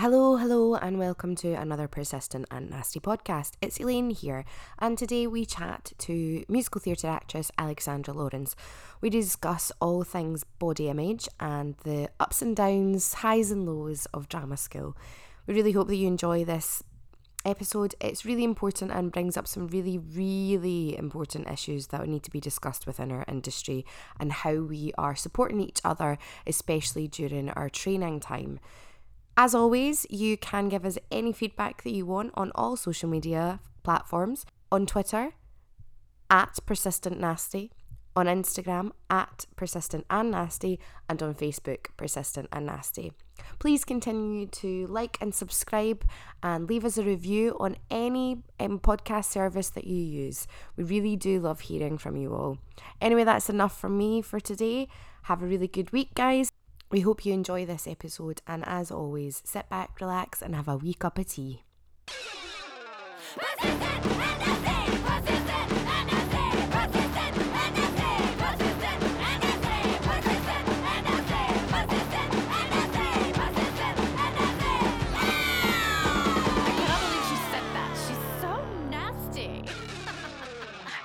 Hello, hello, and welcome to another Persistent and Nasty podcast. It's Elaine here, and today we chat to musical theatre actress Alexandra Lawrence. We discuss all things body image and the ups and downs, highs and lows of drama school. We really hope that you enjoy this episode. It's really important and brings up some really, really important issues that need to be discussed within our industry and how we are supporting each other, especially during our training time. As always, you can give us any feedback that you want on all social media platforms on Twitter at Persistent Nasty, on Instagram at Persistent and Nasty, and on Facebook Persistent and Nasty. Please continue to like and subscribe and leave us a review on any um, podcast service that you use. We really do love hearing from you all. Anyway, that's enough from me for today. Have a really good week, guys. We hope you enjoy this episode, and as always, sit back, relax, and have a wee cup of tea. She's so nasty.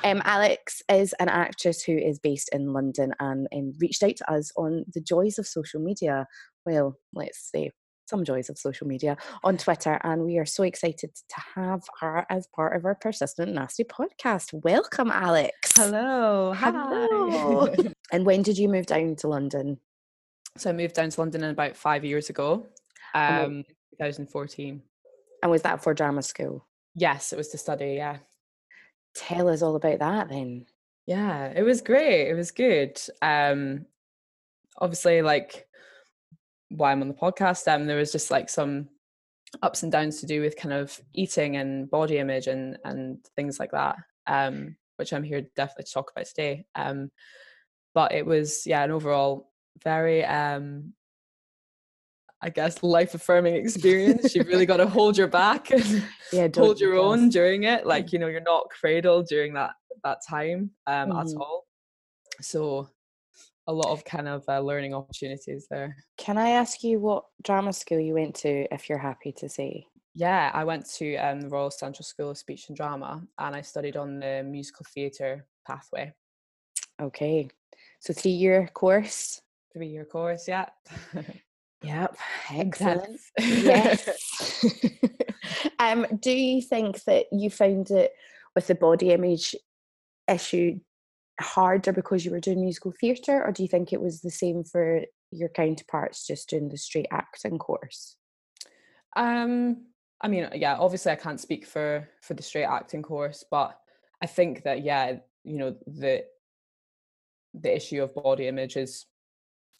Um, Alex is an actress who is based in London and um, reached out to us on the joys of social media. Well, let's say some joys of social media on Twitter, and we are so excited to have her as part of our Persistent Nasty podcast. Welcome, Alex. Hello. Hello. and when did you move down to London? So I moved down to London about five years ago, um, 2014. And was that for drama school? Yes, it was to study. Yeah. Tell us all about that then. Yeah, it was great. It was good. Um, obviously, like why I'm on the podcast, um, there was just like some ups and downs to do with kind of eating and body image and and things like that. Um, which I'm here definitely to talk about today. Um, but it was yeah, an overall very um I guess life affirming experience. You've really got to hold your back and yeah, hold your own during it. Like you know, you're not cradled during that that time um, mm. at mm-hmm. all. So a lot of kind of uh, learning opportunities there. Can I ask you what drama school you went to, if you're happy to say? Yeah, I went to um, the Royal Central School of Speech and Drama, and I studied on the musical theatre pathway. Okay, so three year course. Three year course, yeah. Yep, excellent. yes. um, do you think that you found it with the body image issue harder because you were doing musical theatre, or do you think it was the same for your counterparts just doing the straight acting course? Um, I mean, yeah, obviously I can't speak for for the straight acting course, but I think that yeah, you know, the the issue of body image is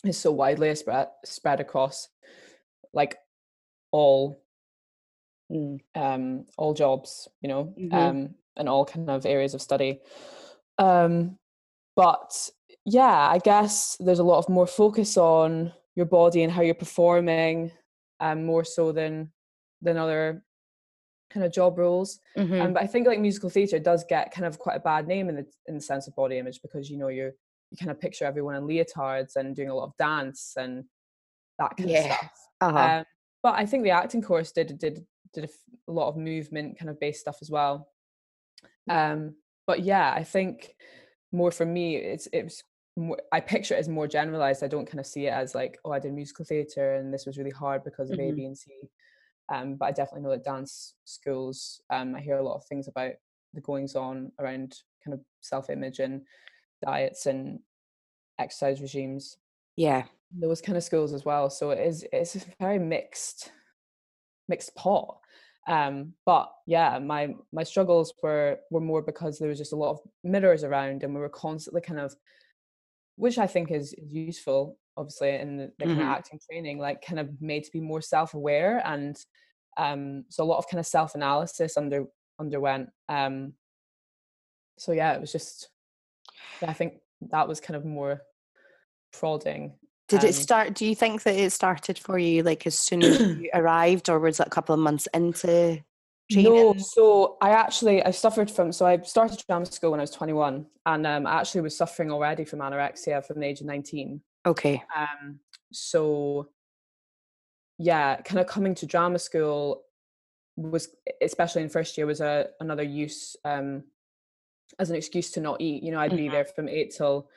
is so widely spread spread across like all mm. um all jobs you know mm-hmm. um and all kind of areas of study um but yeah i guess there's a lot of more focus on your body and how you're performing um more so than than other kind of job roles mm-hmm. um, but i think like musical theatre does get kind of quite a bad name in the in the sense of body image because you know you're you kind of picture everyone in leotards and doing a lot of dance and that kind yeah. of stuff. Uh-huh. Um, but I think the acting course did did did a lot of movement kind of based stuff as well. Um, but yeah, I think more for me, it's it was more, I picture it as more generalized. I don't kind of see it as like, oh, I did musical theatre and this was really hard because of mm-hmm. A, B, and C. Um, but I definitely know that dance schools. Um, I hear a lot of things about the goings on around kind of self image and diets and exercise regimes. Yeah. Those kind of schools as well. So it is it's a very mixed mixed pot. Um, but yeah, my my struggles were were more because there was just a lot of mirrors around and we were constantly kind of which I think is useful, obviously, in the, the mm-hmm. kind of acting training, like kind of made to be more self-aware and um so a lot of kind of self-analysis under underwent. Um so yeah, it was just I think that was kind of more prodding. Did um, it start? Do you think that it started for you like as soon as you arrived, or was it a couple of months into training? No, so I actually I suffered from so I started drama school when I was 21, and um, I actually was suffering already from anorexia from the age of 19. Okay. Um, so yeah, kind of coming to drama school was especially in first year was a another use um as an excuse to not eat. You know, I'd be Mhm. there from eight till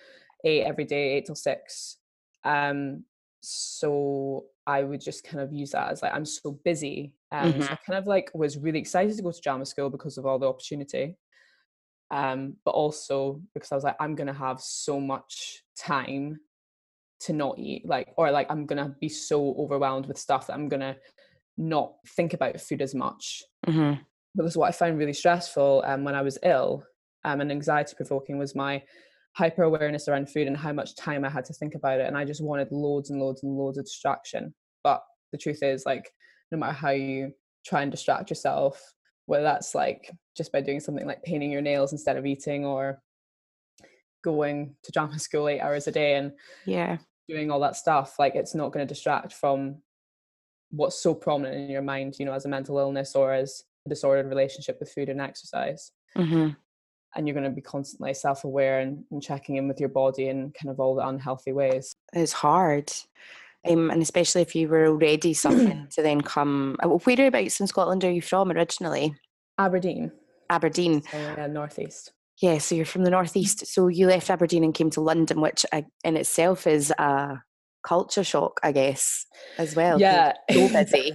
eight every day, eight till six. Um, so I would just kind of use that as like I'm so busy. Um, so Mhm. I kind of like was really excited to go to drama school because of all the opportunity. Um, but also because I was like, I'm gonna have so much time to not eat, like, or like I'm gonna be so overwhelmed with stuff that I'm gonna not think about food as much Mhm. because what I found really stressful um, when I was ill um, and anxiety provoking was my hyper awareness around food and how much time I had to think about it. And I just wanted loads and loads and loads of distraction. But the truth is, like, no matter how you try and distract yourself, whether that's like just by doing something like painting your nails instead of eating or going to drama school eight hours a day and Yeah. doing all that stuff, like, it's not going to distract from what's so prominent in your mind, you know, as a mental illness or as a disordered relationship with food and exercise. Mhm. And you're going to be constantly self aware and, and checking in with your body in kind of all the unhealthy ways. It's hard. Um, and especially if you were already suffering to then come. uh, Whereabouts in Scotland are you from originally? Aberdeen, Aberdeen. so yeah, northeast. Yeah, so you're from the northeast. So you left Aberdeen and came to London, which uh, in itself is a culture shock, I guess, as well. Yeah, so busy.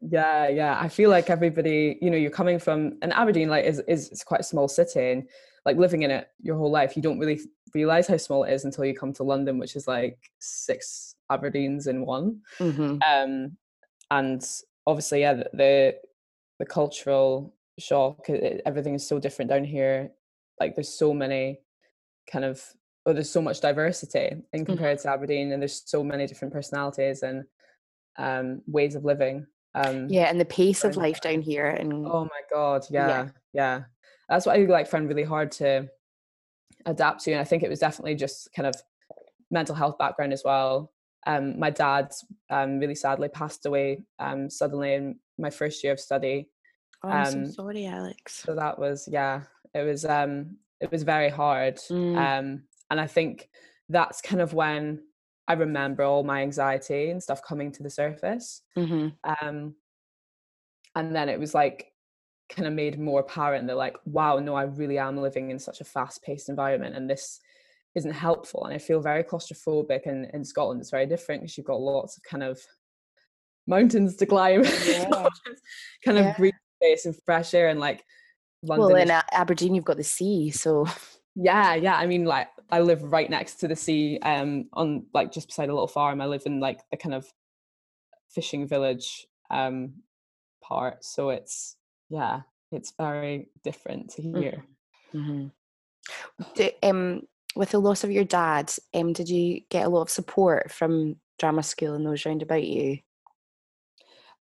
yeah, yeah. I feel like everybody, you know, you're coming from an Aberdeen, like, is is it's quite a small city, and like living in it your whole life, you don't really realize how small it is until you come to London, which is like six Aberdeens in one. hmm um and obviously yeah the the, the cultural shock it, everything is so different down here like there's so many kind of oh there's so much diversity in compared to aberdeen and there's so many different personalities and um ways of living um Yeah, and the pace of life down here, and oh my god Yeah. yeah yeah that's what i like found really hard to adapt to and i think it was definitely just kind of mental health background as well um my dad um really sadly passed away um suddenly in my first year of study oh, I'm so um, sorry, Alex. so that was yeah it was um it was very hard Mm. um and i think that's kind of when i remember all my anxiety and stuff coming to the surface hmm um and then it was like kind of made more apparent that like wow no i really am living in such a fast-paced environment and this isn't helpful and i feel very claustrophobic and in scotland it's very different because you've got lots of kind of mountains to climb Yeah. kind of Yeah. green space and fresh air and like london Well, in A- Aberdeen, you've got the sea, so yeah yeah i mean like i live right next to the sea um on like just beside a little farm i live in like the kind of fishing village um part so it's yeah it's very different to Mhm. here Mhm. D- um, with the loss of your dad, um, did you get a lot of support from drama school and those round about you?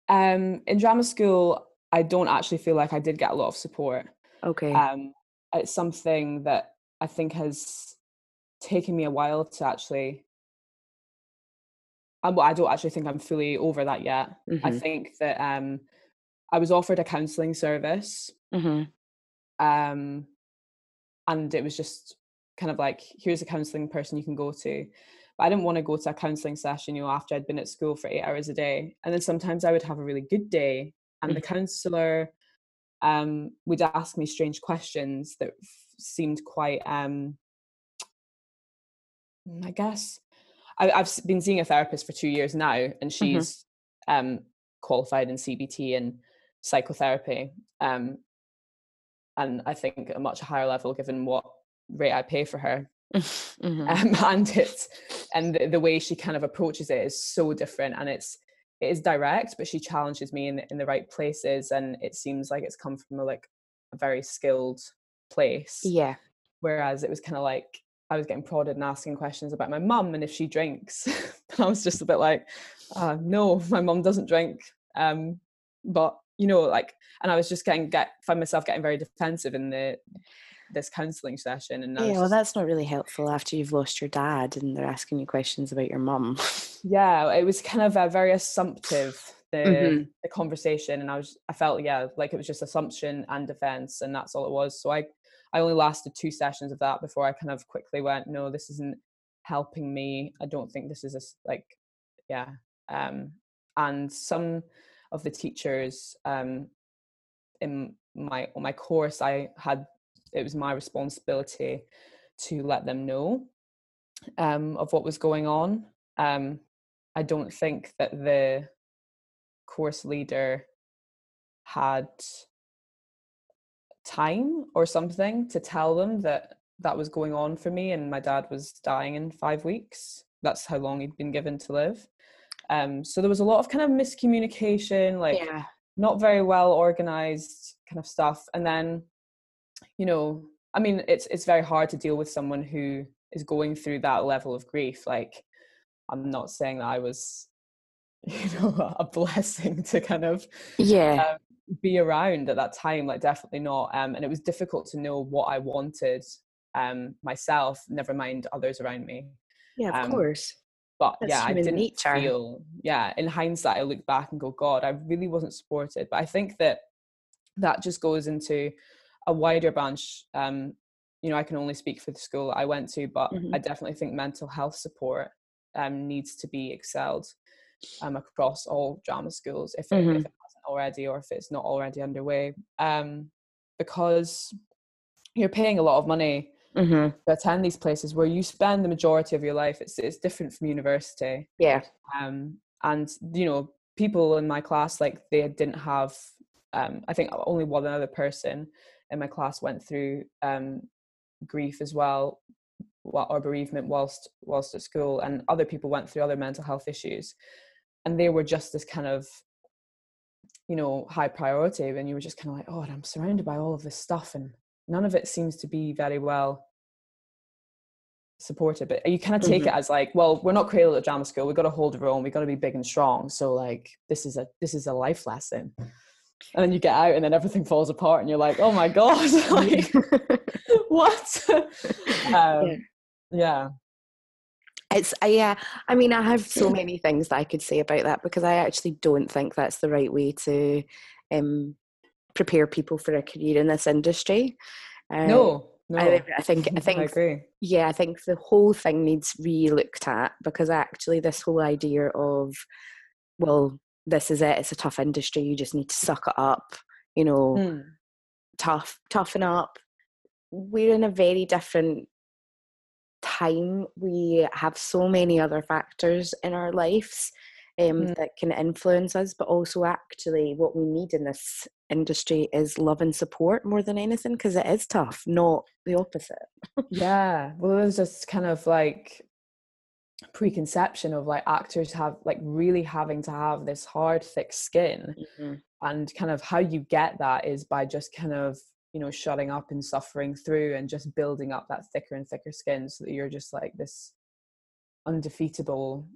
um in drama school i don't actually feel like i did get a lot of support Okay. um it's something that i think has taken me a while to actually um, well, I don't actually think I'm fully over that yet. I Mhm. think that um, I was offered a counselling service, hmm um, and it was just kind of like, here's a counselling person you can go to. But I didn't want to go to a counselling session, you know, after I'd been at school for eight hours a day. And then sometimes I would have a really good day, and the counsellor um, would ask me strange questions that f- seemed quite, um, I guess, I, I've been seeing a therapist for two years now, and she's um, qualified in CBT and psychotherapy. Um, and I think a much higher level given what rate I pay for her. hmm Um, and it's and the, the way she kind of approaches it is so different, and it's it is direct, but she challenges me in in the right places, and it seems like it's come from a like a very skilled place. Yeah. Whereas it was kind of like I was getting prodded and asking questions about my mum and if she drinks. and I was just a bit like, uh, no, my mum doesn't drink. Um, but you know, like, and I was just getting get find myself getting very defensive in the this counselling session, and I Yeah, well, just- that's not really helpful after you've lost your dad and they're asking you questions about your mum. yeah, it was kind of a very assumptive the Mhm. the conversation, and I was I felt yeah like it was just assumption and defense, and that's all it was. So I I only lasted two sessions of that before I kind of quickly went, no, this isn't helping me. I don't think this is a like yeah. Um, and some of the teachers um, in my on my course I had it was my responsibility to let them know um, of what was going on. Um, I don't think that the course leader had time or something to tell them that that was going on for me and my dad was dying in five weeks. That's how long he'd been given to live. Um, so there was a lot of kind of miscommunication like yeah. not very well organized kind of stuff. And then you know i mean it's it's very hard to deal with someone who is going through that level of grief. Like i'm not saying that i was you know a blessing to kind of yeah. um, be around at that time like definitely not um, and it was difficult to know what i wanted um, myself never mind others around me yeah of um, course but That's yeah i didn't nature. feel yeah in hindsight i look back and go god i really wasn't supported but i think that that just goes into a wider branch um, you know i can only speak for the school i went to but Mhm. i definitely think mental health support um, needs to be excelled um, across all drama schools if it, Mhm. if it already or if it's not already underway um, because you're paying a lot of money hmm to attend these places where you spend the majority of your life. It's it's different from university. Yeah. Um, and you know people in my class like they didn't have um, i think only one other person in my class went through um, grief as well or bereavement whilst whilst at school and other people went through other mental health issues. And they were just as kind of you know high priority and you were just kind of like oh i'm surrounded by all of this stuff and none of it seems to be very well supported but you kind of take Mhm. it as like well we're not cradled at drama school we've got to hold our own we've got to be big and strong so like this is a this is a life lesson. And then you get out and then everything falls apart and you're like oh my god like what? Um, yeah It's uh, yeah. I mean, I have so many things that I could say about that because I actually don't think that's the right way to um, prepare people for a career in this industry. Uh, no no I, I think I i think agree yeah, I think the whole thing needs re-looked at because actually this whole idea of well, this is it. It's a tough industry. You just need to suck it up. You know, Mm. tough, toughen up. We're in a very different time. We have so many other factors in our lives um, Mm. that can influence us, but also actually what we need in this industry is love and support more than anything because it is tough, not the opposite. yeah well there's just kind of like preconception of like actors have like really having to have this hard thick skin and kind of how you get that is by just kind of you know shutting up and suffering through and just building up that thicker and thicker skin so that you're just like this undefeatable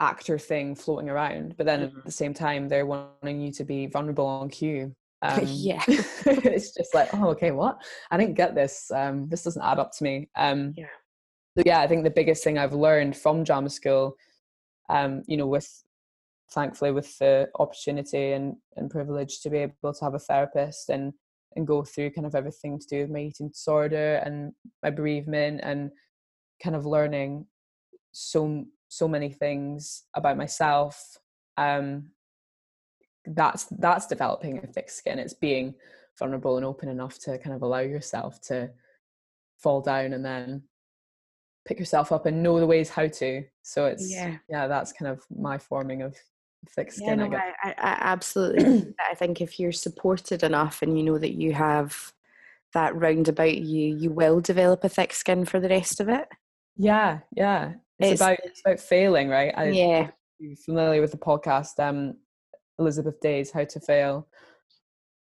actor thing floating around but then Mhm. at the same time they're wanting you to be vulnerable on cue um, Yeah. it's just like oh okay what i didn't get this um this doesn't add up to me um Yeah. so yeah i think the biggest thing i've learned from drama school um you know with thankfully with the opportunity and, and privilege to be able to have a therapist and and go through kind of everything to do with my eating disorder and my bereavement and kind of learning so so many things about myself um that's that's developing a thick skin it's being vulnerable and open enough to kind of allow yourself to fall down and then pick yourself up and know the ways how to so it's Yeah. yeah that's kind of my forming of thick Yeah, no, i I, I, absolutely. I think if you're supported enough and you know that you have that round about you, you will develop a thick skin for the rest of it. yeah yeah it's, It's about it's about failing right I, yeah, you're familiar with the podcast um elizabeth day's how to fail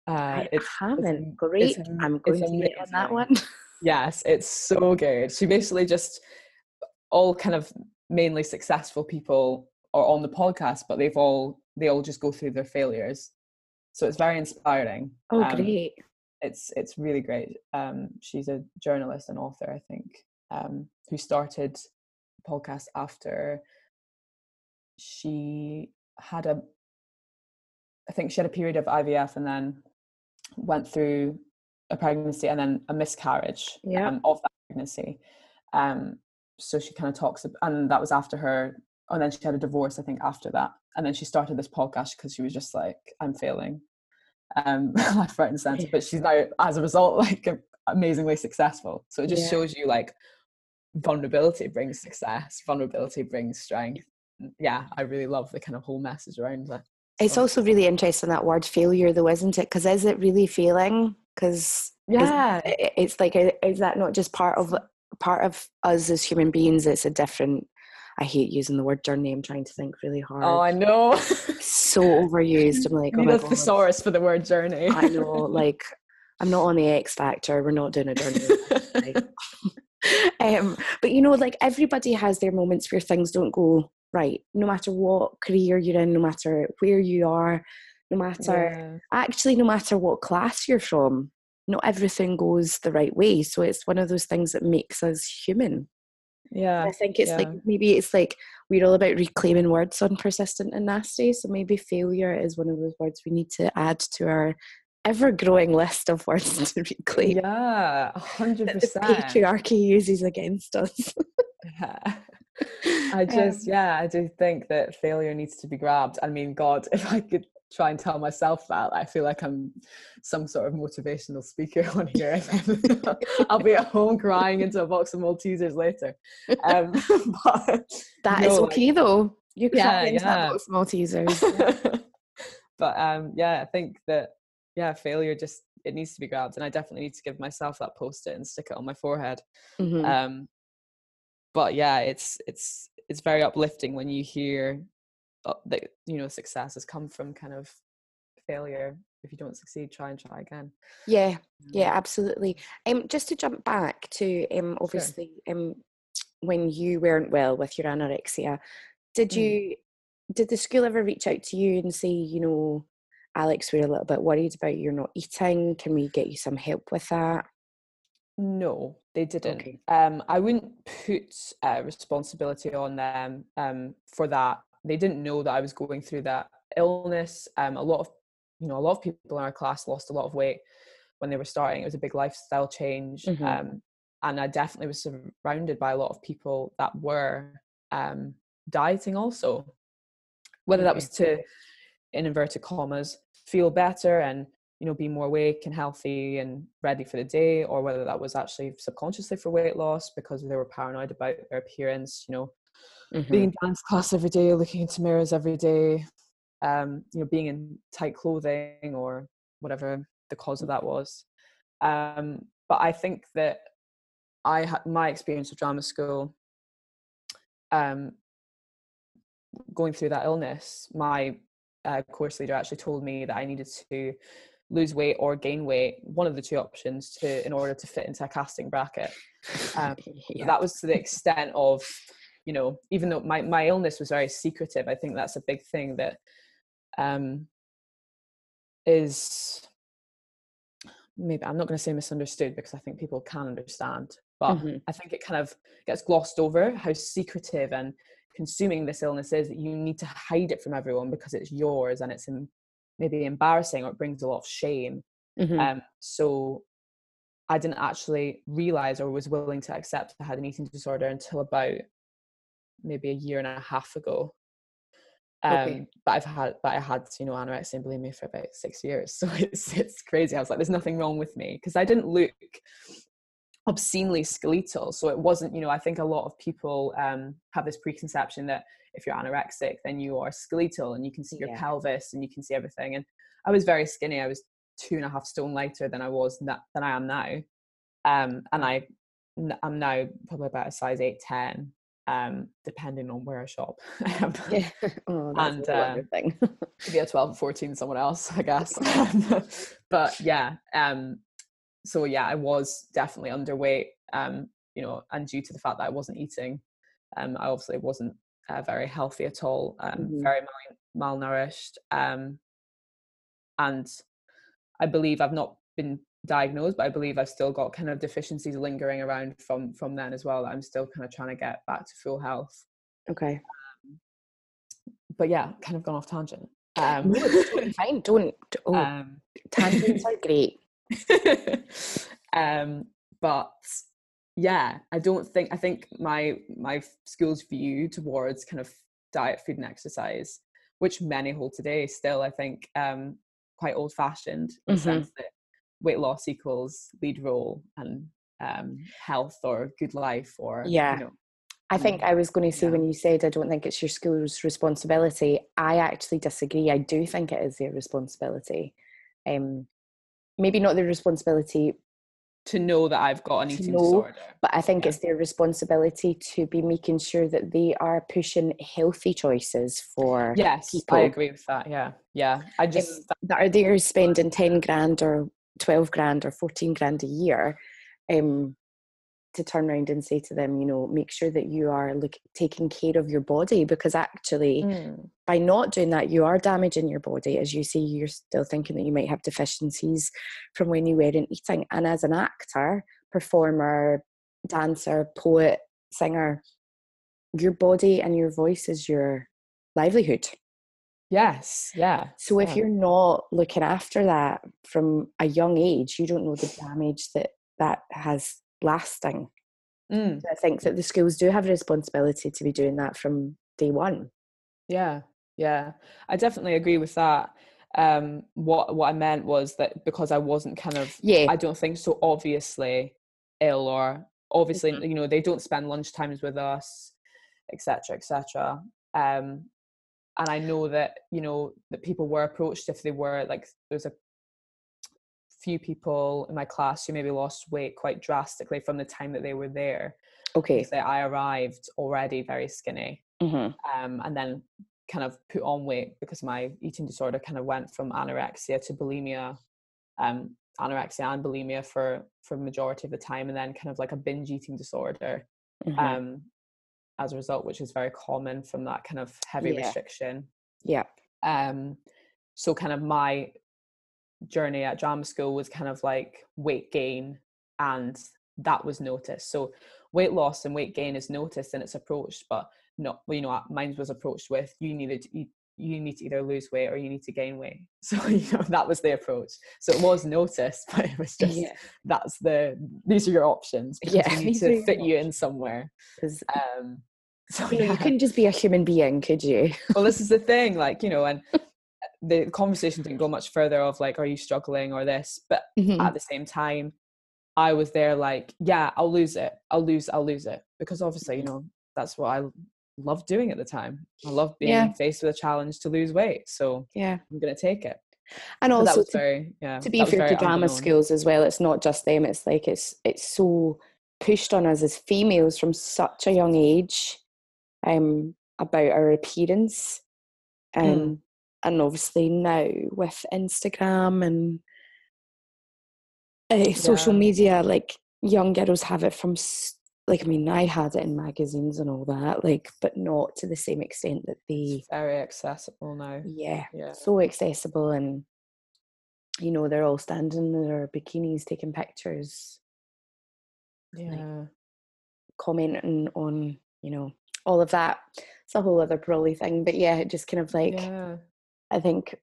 uh I it's haven't. am- Great. am- I'm going to get on that one. Yes, it's so good. She basically just all kind of mainly successful people are on the podcast, but they've all they all just go through their failures. So it's very inspiring. Oh, Um, great. It's it's really great. Um, she's a journalist and author, I think, um, who started the podcast after she had a I think she had a period of IVF and then went through a pregnancy and then a miscarriage Yeah. um, of that pregnancy. Um, so she kind of talks, and that was after her, and then she had a divorce, I think, after that. and then she started this podcast because she was just like, I'm failing, um, left, right, and center. But she's now, as a result, like amazingly successful. So it just Yeah. shows you like vulnerability brings success, vulnerability brings strength. Yeah, I really love the kind of whole message around that. It's also really interesting that word failure, though, isn't it? Because is it really failing? Because Yeah, it's like, is that not just part of part of us as human beings? It's a different. I hate using the word journey. I'm trying to think really hard. Oh, I know. so overused. I'm like, oh Need my a God. thesaurus for the word journey. I know, like, I'm not on the X Factor. We're not doing a journey. um, but you know, like everybody has their moments where things don't go right. No matter what career you're in, no matter where you are, no matter actually, no matter what class you're from, not everything goes the right way. So it's one of those things that makes us human. Yeah. I think it's yeah. like maybe it's like we're all about reclaiming words on persistent and nasty. So maybe failure is one of those words we need to add to our ever growing list of words to reclaim Yeah, hundred percent. patriarchy uses against us. Yeah. I um just, yeah, I do think that failure needs to be grabbed. I mean, God, if I could try and tell myself that, I feel like I'm some sort of motivational speaker on here. I'll be at home crying into a box of Maltesers later. Um, but That is no, like- okay though. You can Yeah, into that box of Maltesers. but um, yeah, I think that yeah, failure just it needs to be grabbed, and I definitely need to give myself that post-it and stick it on my forehead. Mhm. um but yeah it's it's it's very uplifting when you hear that you know success has come from kind of failure if you don't succeed try and try again yeah, yeah, absolutely. Um, just to jump back to um, Sure. obviously um, when you weren't well with your anorexia, did Mm. you did the school ever reach out to you and say, you know, Alex, we're a little bit worried about you're not eating. Can we get you some help with that? no they didn't Okay. um i wouldn't put uh, responsibility on them um for that they didn't know that i was going through that illness um a lot of you know a lot of people in our class lost a lot of weight when they were starting it was a big lifestyle change Mhm. um and i definitely was surrounded by a lot of people that were um dieting also whether that was to in inverted commas feel better and you know be more awake and healthy and ready for the day or whether that was actually subconsciously for weight loss because they were paranoid about their appearance you know being in dance class every day looking into mirrors every day um you know being in tight clothing or whatever the cause of that was. Um but i think that i had my experience of drama school um going through that illness my uh, course leader actually told me that i needed to lose weight or gain weight one of the two options to in order to fit into a casting bracket. Um, yeah. that was to the extent of you know even though my, my illness was very secretive i think that's a big thing that um is maybe i'm not going to say misunderstood because i think people can understand but Mhm. i think it kind of gets glossed over how secretive and consuming this illness is that you need to hide it from everyone because it's yours and it's em- maybe embarrassing or it brings a lot of shame Mhm. um, so I didn't actually realize or was willing to accept I had an eating disorder until about maybe a year and a half ago. Um, Okay. But I've had, but I had, you know, anorexia and bulimia for about six years. So it's it's crazy. I was like, there's nothing wrong with me because I didn't look obscenely skeletal. So it wasn't, you know, I think a lot of people um, have this preconception that if you're anorexic, then you are skeletal and you can see your Yeah. pelvis and you can see everything. And I was very skinny. I was two and a half stone lighter than I was na- than I am now. Um, and I'm now probably about a size eight ten, um, depending on where I shop. Yeah. Oh, and, uh, thing. maybe a 12 or 14 someone else i guess but yeah um so yeah i was definitely underweight um you know and due to the fact that i wasn't eating um i obviously wasn't uh, very healthy at all um Mhm. very mal- malnourished um and i believe i've not been diagnosed but i believe i've still got kind of deficiencies lingering around from from then as well that i'm still kind of trying to get back to full health okay. but yeah kind of gone off tangent um, No, fine. Don't. Oh, um tangents are great. um but yeah i don't think i think my my school's view towards kind of diet food and exercise which many hold today still, I think, um, quite old fashioned in Mhm. the sense that weight loss equals lead role and um, health or good life or, Yeah. you know, I think I was going to say Yeah. when you said I don't think it's your school's responsibility, I actually disagree. I do think it is their responsibility. Um, maybe not their responsibility, to know that I've got an eating know, disorder. but I think Yeah. it's their responsibility to be making sure that they are pushing healthy choices for Yes, people. I agree with that. Yeah. Yeah. I um, just, that are there spending 10 grand or 12 grand or 14 grand a year um, to turn around and say to them, you know, make sure that you are look, taking care of your body because actually Mm, by not doing that, you are damaging your body. As you say, you're still thinking that you might have deficiencies from when you weren't eating. And as an actor, performer, dancer, poet, singer, your body and your voice is your livelihood. Yes. Yeah. So if yeah. you're not looking after that from a young age, you don't know the damage that that has lasting. Mm, I think that the schools do have a responsibility to be doing that from day one. yeah. Yeah. I definitely agree with that. Um, what what I meant was that because I wasn't kind of Yeah. I don't think so obviously ill or obviously Mhm. you know they don't spend lunch times with us etc etc um and i know that you know that people were approached if they were like there's a few people in my class who maybe lost weight quite drastically from the time that they were there okay. because i arrived already very skinny hmm um, and then kind of put on weight because my eating disorder kind of went from anorexia to bulimia um, anorexia and bulimia for for majority of the time and then kind of like a binge eating disorder hmm um, as a result which is very common from that kind of heavy Yeah. restriction yeah. um, so kind of my journey at drama school was kind of like weight gain and that was noticed so weight loss and weight gain is noticed and it's approached but not well, you know mine was approached with you needed eat you need to either lose weight or you need to gain weight so you know that was the approach so it was noticed but it was just yeah. that's the these are your options Yeah, we need to fit you in somewhere. um so you, know, you couldn't just be a human being, could you? well this is the thing like you know and the conversation didn't go much further of like are you struggling or this but Mm-hmm. at the same time i was there like yeah i'll lose it i'll lose i'll lose it because obviously you know that's what i loved doing at the time i love being Yeah. faced with a challenge to lose weight so Yeah. i'm gonna take it And but also to, very yeah to be fair to drama schools as well, it's not just them. It's like it's it's so pushed on us as females from such a young age um, about our appearance. Um, Mm. And obviously now with Instagram and uh, social media, like young girls have it from, like, I mean, I had it in magazines and all that, like, but not to the same extent that they, it's very accessible now yeah, yeah so accessible and, you know, they're all standing in their bikinis taking pictures yeah commenting on you know all of that. It's a whole other probably thing but yeah it just kind of like yeah. I think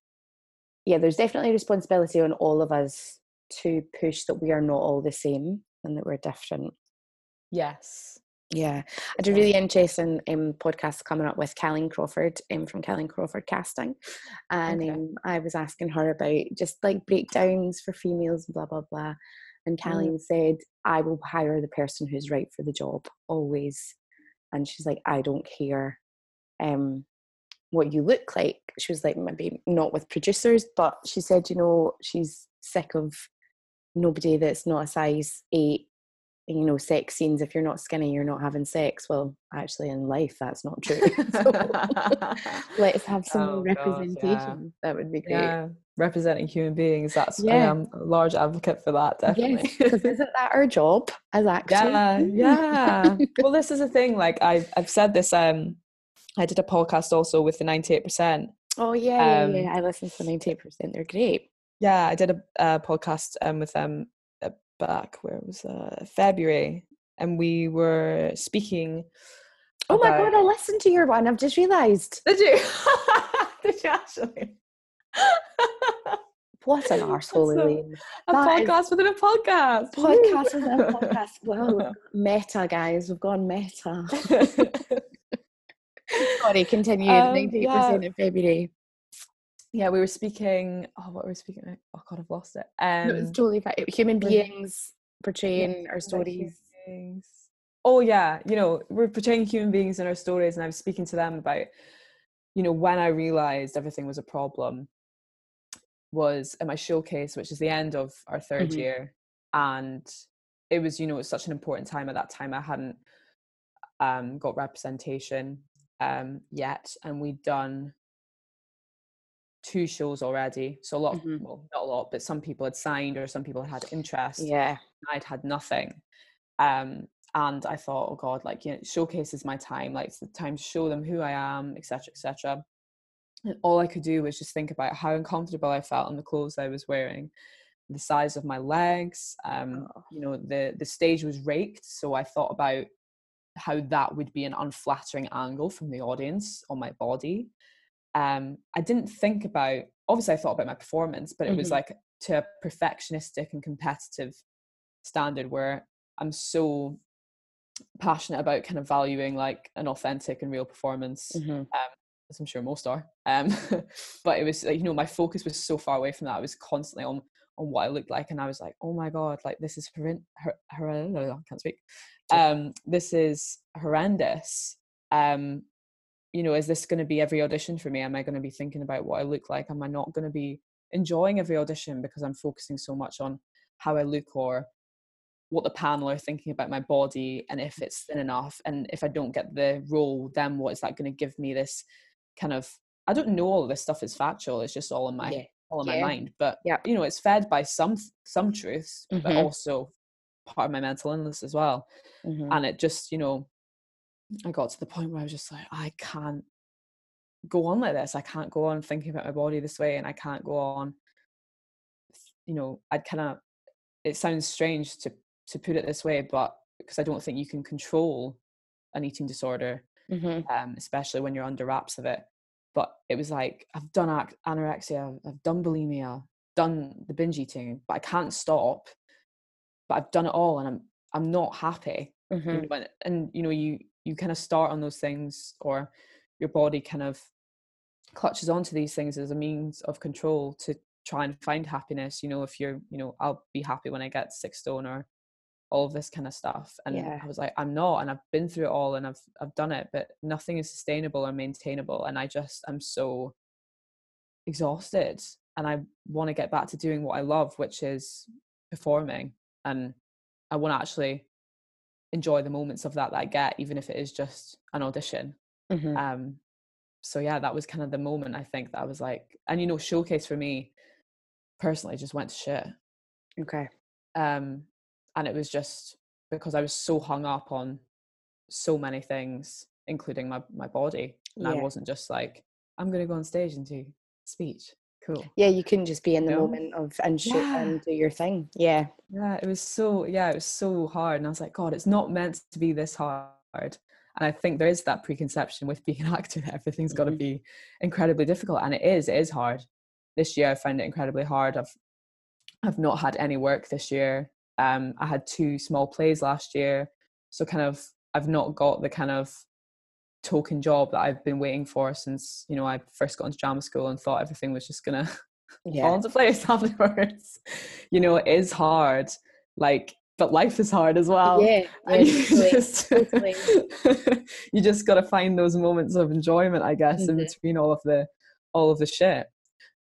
yeah there's definitely responsibility on all of us to push that we are not all the same and that we're different. Yes. Yeah. I had a really interesting um, podcast coming up with Callie Crawford um, from Callie Crawford Casting and Okay. um, I was asking her about just like breakdowns for females and blah blah blah and Callie said I will hire the person who's right for the job always and she's like I don't care um what you look like. She was like maybe not with producers but she said you know she's sick of nobody that's not a size 8 you know sex scenes. If you're not skinny you're not having sex. Well actually in life that's not true. So, let's have some more Oh, God, yeah. representation. That would be great. Yeah representing human beings that's i am a large advocate for that definitely. Yes because isn't that our job as actors? Yeah yeah. Well this is the thing like i've i've said this um i did a podcast also with the 98% oh yeah, Um, yeah yeah i listen to 98% they're great. Yeah i did a, a podcast um with them uh, back where it was uh february and we were speaking oh my god i listened to your one i've just realized. Did you? Did you actually what an arsehole So- elaine a That podcast within a podcast podcast within a podcast well meta guys we've gone meta Sorry, continue. Um, 98% yeah. in February. yeah, we were speaking. Oh, what were we speaking about? Oh God, I've lost it. Um, No, it's totally fine. Human beings portraying our stories. Oh yeah, you know, we're portraying human beings in our stories, and I was speaking to them about, you know, when I realized everything was a problem, was at my showcase, which is the end of our 3rd Mhm. year, and it was, you know, it was such an important time at that time. I hadn't um, got representation um, yet, and we'd done two shows already. So a lot, of, Mhm. well, not a lot, but some people had signed or some people had interest. Yeah. I'd had nothing. Um, and I thought, oh God, like, you know, showcase is my time. Like, it's the time to show them who I am, etc., etc. And all I could do was just think about how uncomfortable I felt in the clothes I was wearing, the size of my legs. Um, Oh. you know, the the stage was raked, so I thought about how that would be an unflattering angle from the audience on my body. Um, I didn't think about. Obviously, I thought about my performance, but it was Mhm. like to a perfectionistic and competitive standard where I'm so passionate about kind of valuing like an authentic and real performance Mhm. As I'm sure most are. Um, but it was like you know my focus was so far away from that. I was constantly on on what I looked like, and I was like, oh my god, like this is horrend- hor- hor- I can't speak. Um, this is horrendous. Um, you know, is this going to be every audition for me? Am I going to be thinking about what I look like? Am I not going to be enjoying every audition because I'm focusing so much on how I look or what the panel are thinking about my body and if it's thin enough and if I don't get the role, then what is that going to give me this kind of I don't know all of this stuff is factual, it's just all in my Yeah. all in Yeah. my mind. But Yep. you know, it's fed by some some truths, but Mhm. also part of my mental illness as well. Mhm. And it just, you know, I got to the point where I was just like, I can't go on like this. I can't go on thinking about my body this way and I can't go on you know, I'd kind of it sounds strange to to put it this way, but because I don't think you can control an eating disorder, Mhm. um, especially when you're under wraps of it. But it was like I've done anorexia, I've done bulimia, done the binge eating, but I can't stop. But I've done it all, and I'm I'm not happy. you Mhm. know, and, and you know you you kind of start on those things, or your body kind of clutches onto these things as a means of control to try and find happiness. You know, if you're, you know, I'll be happy when I get six stone or all of this kind of stuff. And Yeah. I was like, I'm not, and I've been through it all, and I've I've done it, but nothing is sustainable or maintainable. And I just I'm so exhausted, and I want to get back to doing what I love, which is performing, and I want to actually enjoy the moments of that that I get, even if it is just an audition. Mhm. Um, so yeah, that was kind of the moment I think that I was like, and you know, showcase for me personally just went to shit. Okay. Um, and it was just because I was so hung up on so many things, including my my body, and I wasn't just like, I'm gonna go on stage and do speech. Cool. Yeah, you couldn't just be in the know? moment of and shoot Yeah. and do your thing. Yeah. Yeah, it was so yeah, it was so hard, and I was like, God, it's not meant to be this hard. And I think there is that preconception with being an actor that everything's got to mm-hmm. be incredibly difficult, and it is. It is hard. This year, I find it incredibly hard. I've I've not had any work this year. Um, I had two small plays last year, so kind of I've not got the kind of token job that I've been waiting for since you know I first got into drama school and thought everything was just gonna fall into place afterwards. You know, it is hard. Like, but life is hard as well. yeah. Yeah, you totally, just, totally. you just got to find those moments of enjoyment, I guess, in Mhm. between all of the all of the shit.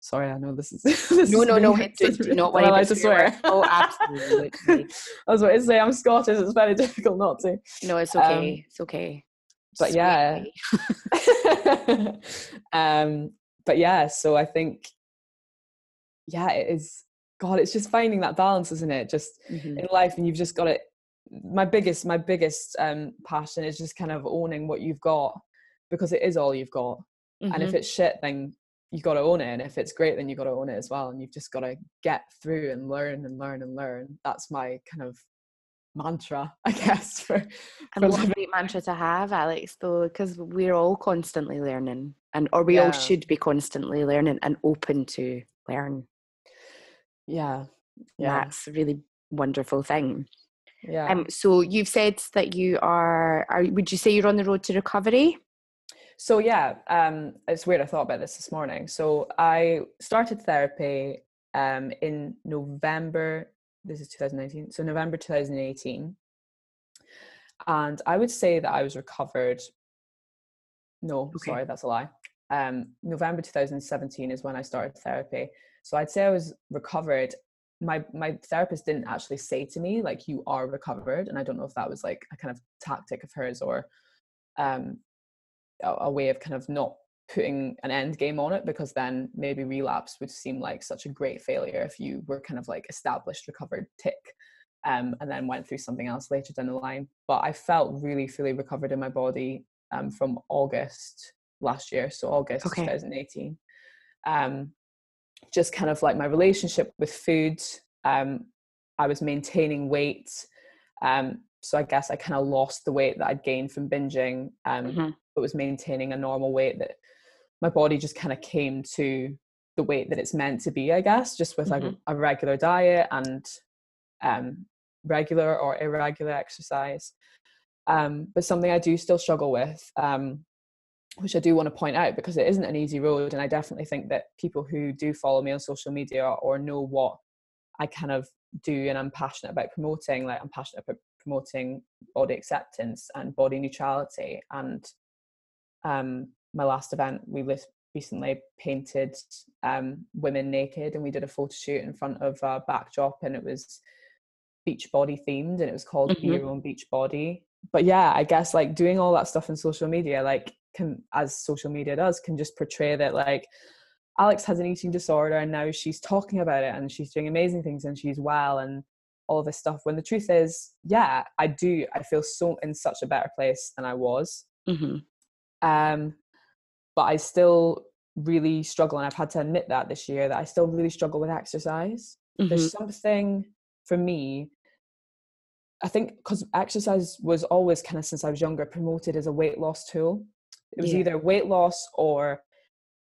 Sorry, I know this is. this No, is no, no. It's, not worry I to swear. Oh, absolutely. I was about to say I'm Scottish. It's very difficult not to. No, it's Um, okay. it's okay. but Sweet yeah. um, but yeah, so I think, yeah, it is. God, it's just finding that balance, isn't it? Just Mhm. in life, and you've just got it. My biggest, my biggest um, passion is just kind of owning what you've got, because it is all you've got. And if Mhm. it's shit, then you got to own it, and if it's great, then you got to own it as well. And you've just got to get through and learn and learn and learn. That's my kind of mantra, I guess. For, And for what a great mantra to have, Alex, though, because we're all constantly learning, and or we all should be constantly learning and open to learn. yeah, Yeah. yeah, That's a really wonderful thing. yeah. Um, so you've said that you are, are. Would you say you're on the road to recovery? So yeah, um, it's weird. I thought about this this morning. So I started therapy um, in November. This is 2019. So November 2018, and I would say that I was recovered. No, okay. sorry, that's a lie. Um, November 2017 is when I started therapy. So I'd say I was recovered. My my therapist didn't actually say to me like you are recovered, and I don't know if that was like a kind of tactic of hers or um, a, a way of kind of not putting an end game on it because then maybe relapse would seem like such a great failure if you were kind of like established recovered tick um, and then went through something else later down the line but i felt really fully recovered in my body um, from august last year so august okay. 2018 um, just kind of like my relationship with food um, i was maintaining weight um, so I guess I kind of lost the weight that I'd gained from binging, um, mm-hmm. But was maintaining a normal weight that my body just kind of came to the weight that it's meant to be, I guess, just with mm-hmm. a, a, regular diet and um, regular or irregular exercise. Um, but something I do still struggle with, um, which I do want to point out because it isn't an easy road. And I definitely think that people who do follow me on social media or know what I kind of do and I'm passionate about promoting, like I'm passionate about promoting body acceptance and body neutrality. And um, my last event, we recently painted um, women naked and we did a photo shoot in front of a backdrop and it was beach body themed and it was called mm-hmm. Be Your Own Beach Body. But yeah, I guess like doing all that stuff in social media, like can as social media does, can just portray that like Alex has an eating disorder and now she's talking about it and she's doing amazing things and she's well and all this stuff when the truth is yeah i do i feel so in such a better place than i was mm-hmm. Um but i still really struggle and i've had to admit that this year that i still really struggle with exercise mm-hmm. there's something for me i think because exercise was always kind of since i was younger promoted as a weight loss tool it was yeah. either weight loss or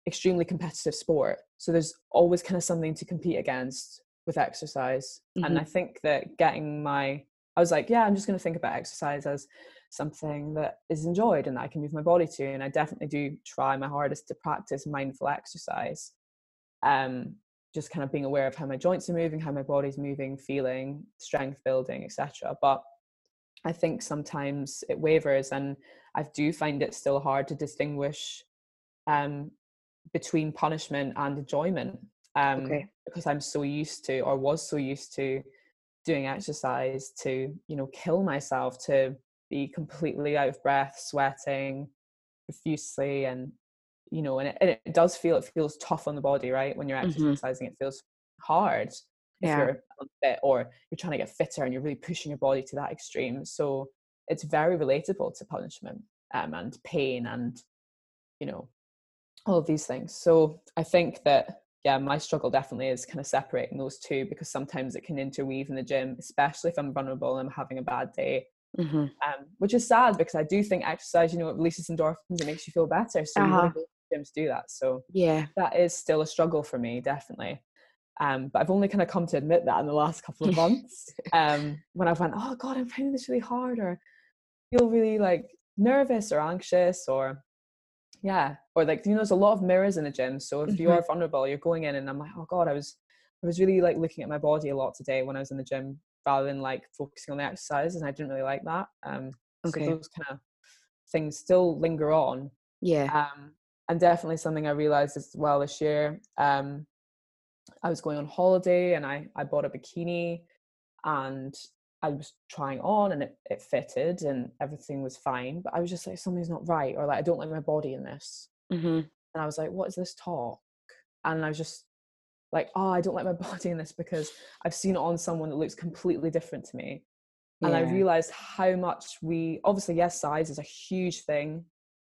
extremely competitive sport so there's always kind of something to compete against with exercise mm-hmm. and i think that getting my i was like yeah i'm just going to think about exercise as something that is enjoyed and that i can move my body to and i definitely do try my hardest to practice mindful exercise um just kind of being aware of how my joints are moving how my body's moving feeling strength building etc but i think sometimes it wavers and i do find it still hard to distinguish um between punishment and enjoyment um, okay. because I'm so used to, or was so used to, doing exercise to, you know, kill myself, to be completely out of breath, sweating profusely, and you know, and it, and it does feel it feels tough on the body, right? When you're mm-hmm. exercising, mm-hmm. it feels hard if yeah. you're fit or you're trying to get fitter and you're really pushing your body to that extreme. So it's very relatable to punishment um, and pain and you know all of these things. So I think that yeah, my struggle definitely is kind of separating those two because sometimes it can interweave in the gym, especially if I'm vulnerable and I'm having a bad day. Mm-hmm. Um, which is sad because I do think exercise, you know, it releases endorphins, it makes you feel better. So uh-huh. you want to go to the do that. So yeah, that is still a struggle for me, definitely. Um, but I've only kind of come to admit that in the last couple of months. um, when I've went, oh God, I'm finding this really hard, or feel really like nervous or anxious, or yeah or like you know there's a lot of mirrors in the gym so if mm-hmm. you are vulnerable you're going in and i'm like oh god i was i was really like looking at my body a lot today when i was in the gym rather than like focusing on the exercise and i didn't really like that um okay. so those kind of things still linger on yeah um and definitely something i realized as well this year um i was going on holiday and i i bought a bikini and I was trying on and it, it fitted and everything was fine, but I was just like, something's not right, or like, I don't like my body in this. Mm-hmm. And I was like, what is this talk? And I was just like, oh, I don't like my body in this because I've seen it on someone that looks completely different to me. And. I realized how much we, obviously, yes, size is a huge thing.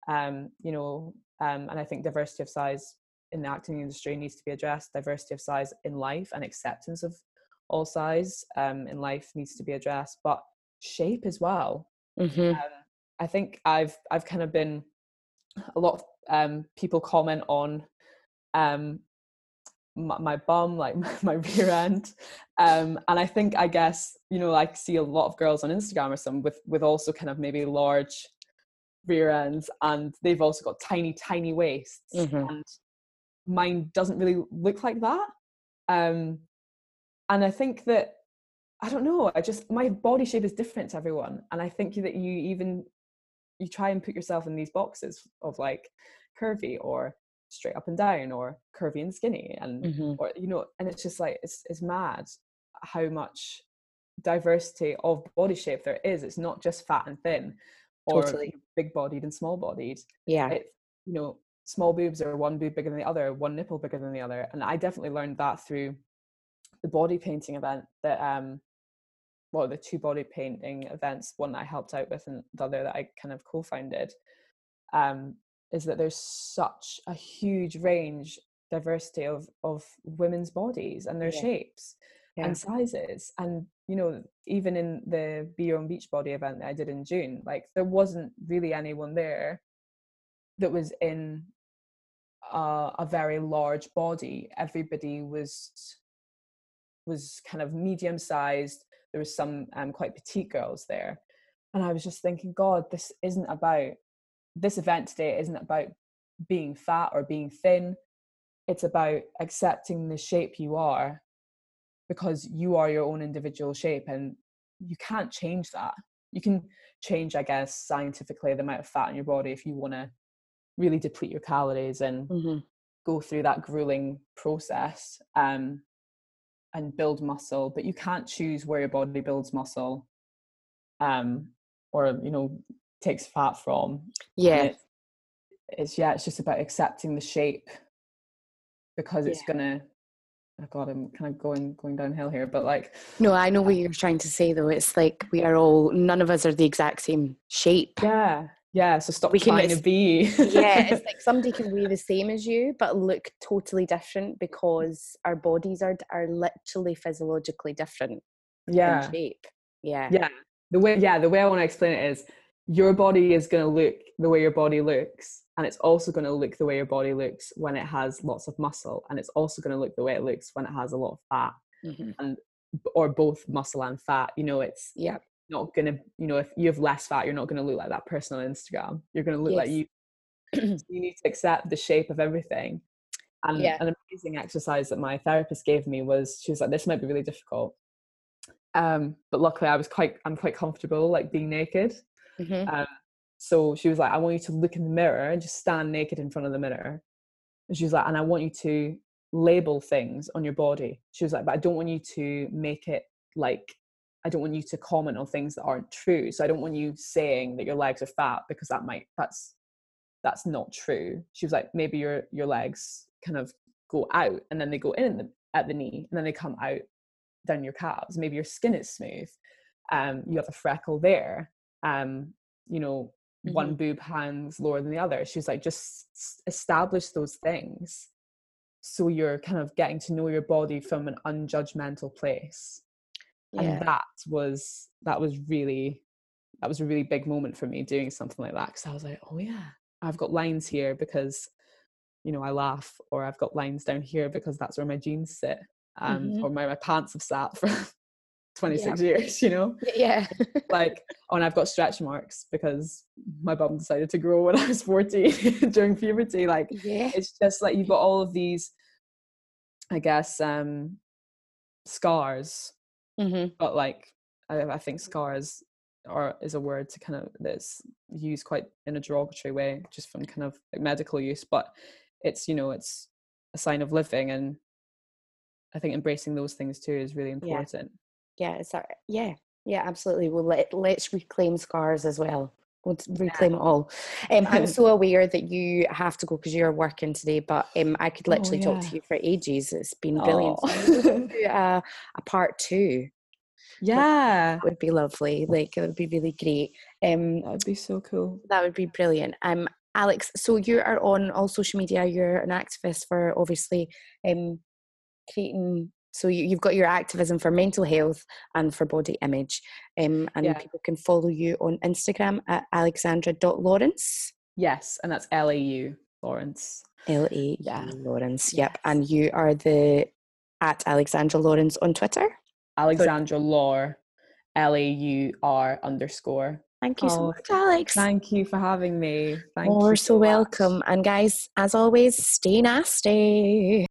Um, you know, um, and I think diversity of size in the acting industry needs to be addressed, diversity of size in life and acceptance of all size um, in life needs to be addressed, but shape as well. Mm-hmm. Um, I think I've I've kind of been a lot of um, people comment on um, my, my, bum, like my, rear end, um, and I think I guess you know I see a lot of girls on Instagram or some with with also kind of maybe large rear ends and they've also got tiny tiny waists Mhm. and mine doesn't really look like that um and i think that i don't know i just my body shape is different to everyone and i think that you even you try and put yourself in these boxes of like curvy or straight up and down or curvy and skinny and Mhm. or you know and it's just like it's it's mad how much diversity of body shape there is it's not just fat and thin or Totally. big bodied and small bodied Yeah. it's you know small boobs are one boob bigger than the other one nipple bigger than the other and i definitely learned that through the body painting event that um well the two body painting events one that i helped out with and the other that i kind of co-founded um is that there's such a huge range diversity of of women's bodies and their Yeah. shapes Yeah. and sizes and you know even in the be your own beach body event that i did in june like there wasn't really anyone there that was in a, a very large body everybody was was kind of medium sized there was some um, quite petite girls there and i was just thinking god this isn't about this event today isn't about being fat or being thin it's about accepting the shape you are because you are your own individual shape and you can't change that you can change i guess scientifically the amount of fat in your body if you want to really deplete your calories and Mhm. go through that grueling process um, and build muscle but you can't choose where your body builds muscle um, or you know takes fat from Yeah. it's, it's yeah it's just about accepting the shape because it's Yeah. gonna oh god i'm kind of going going downhill here but like No, I know what um you're trying to say though. It's like we are all none of us are the exact same shape. yeah yeah so stop We can trying to be yeah, it's like somebody can weigh the same as you but look totally different because our bodies are are literally physiologically different yeah in shape. Yeah. yeah the way yeah the way i want to explain it is your body is going to look the way your body looks and it's also going to look the way your body looks when it has lots of muscle and it's also going to look the way it looks when it has a lot of fat Mhm. b- or both muscle and fat you know it's Yeah. not going to you know if you have less fat you're not going to look like that person on instagram you're going to look like Yes. you you need to accept the shape of everything and Yeah. an amazing exercise that my therapist gave me was she was like this might be really difficult um but luckily i was quite i'm quite comfortable like being naked Mhm. um so she was like i want you to look in the mirror and just stand naked in front of the mirror. And she was like and i want you to label things on your body. She was like but i don't want you to make it like i don't want you to comment on things that aren't true. So i don't want you saying that your legs are fat because that might that's that's not true. She was like maybe your your legs kind of go out and then they go in the, at the knee and then they come out down your calves. Maybe your skin is smooth. Um you have a freckle there um you know one boob hangs lower than the other she was like just s- establish those things so you're kind of getting to know your body from an unjudgmental place Yeah. and that was that was really that was a really big moment for me doing something like that because i was like oh yeah i've got lines here because you know i laugh or i've got lines down here because that's where my jeans sit um Mhm. or my, my pants have sat for 26 years you know yeah. like oh, and i've got stretch marks because my bum decided to grow when i was 14 during puberty like yeah. it's just like you've got all of these i guess um scars Mm-hmm. but like I, I think scars are is a word to kind of that's used quite in a derogatory way just from kind of like medical use but it's you know it's a sign of living and i think embracing those things too is really important Yeah. It's our, yeah. Yeah. Absolutely. Well, let let's reclaim scars as well. Let's reclaim it all. Um, I'm so aware that you have to go because you're working today, but um, I could Oh, literally talk to you for ages. It's been brilliant. Aw. So maybe we'll do a, part two yeah would be lovely. Like it would be really great. Um, that would be so cool that would be brilliant. Um, Alex, so you are on all social media. You're an activist for obviously um, creating. So you, you've got your activism for mental health and for body image, um, and Yeah. people can follow you on Instagram at alexandra.laurence. yes and that's lau laurence L A Yeah. Laurence. Yep. Yes. And you are the at Alexandra Laurence on Twitter. alexandra law l-a-u-r underscore Thank you oh, so much, Alex. Thank you for having me. Thank you. We're so, so welcome. And guys, as always, stay nasty.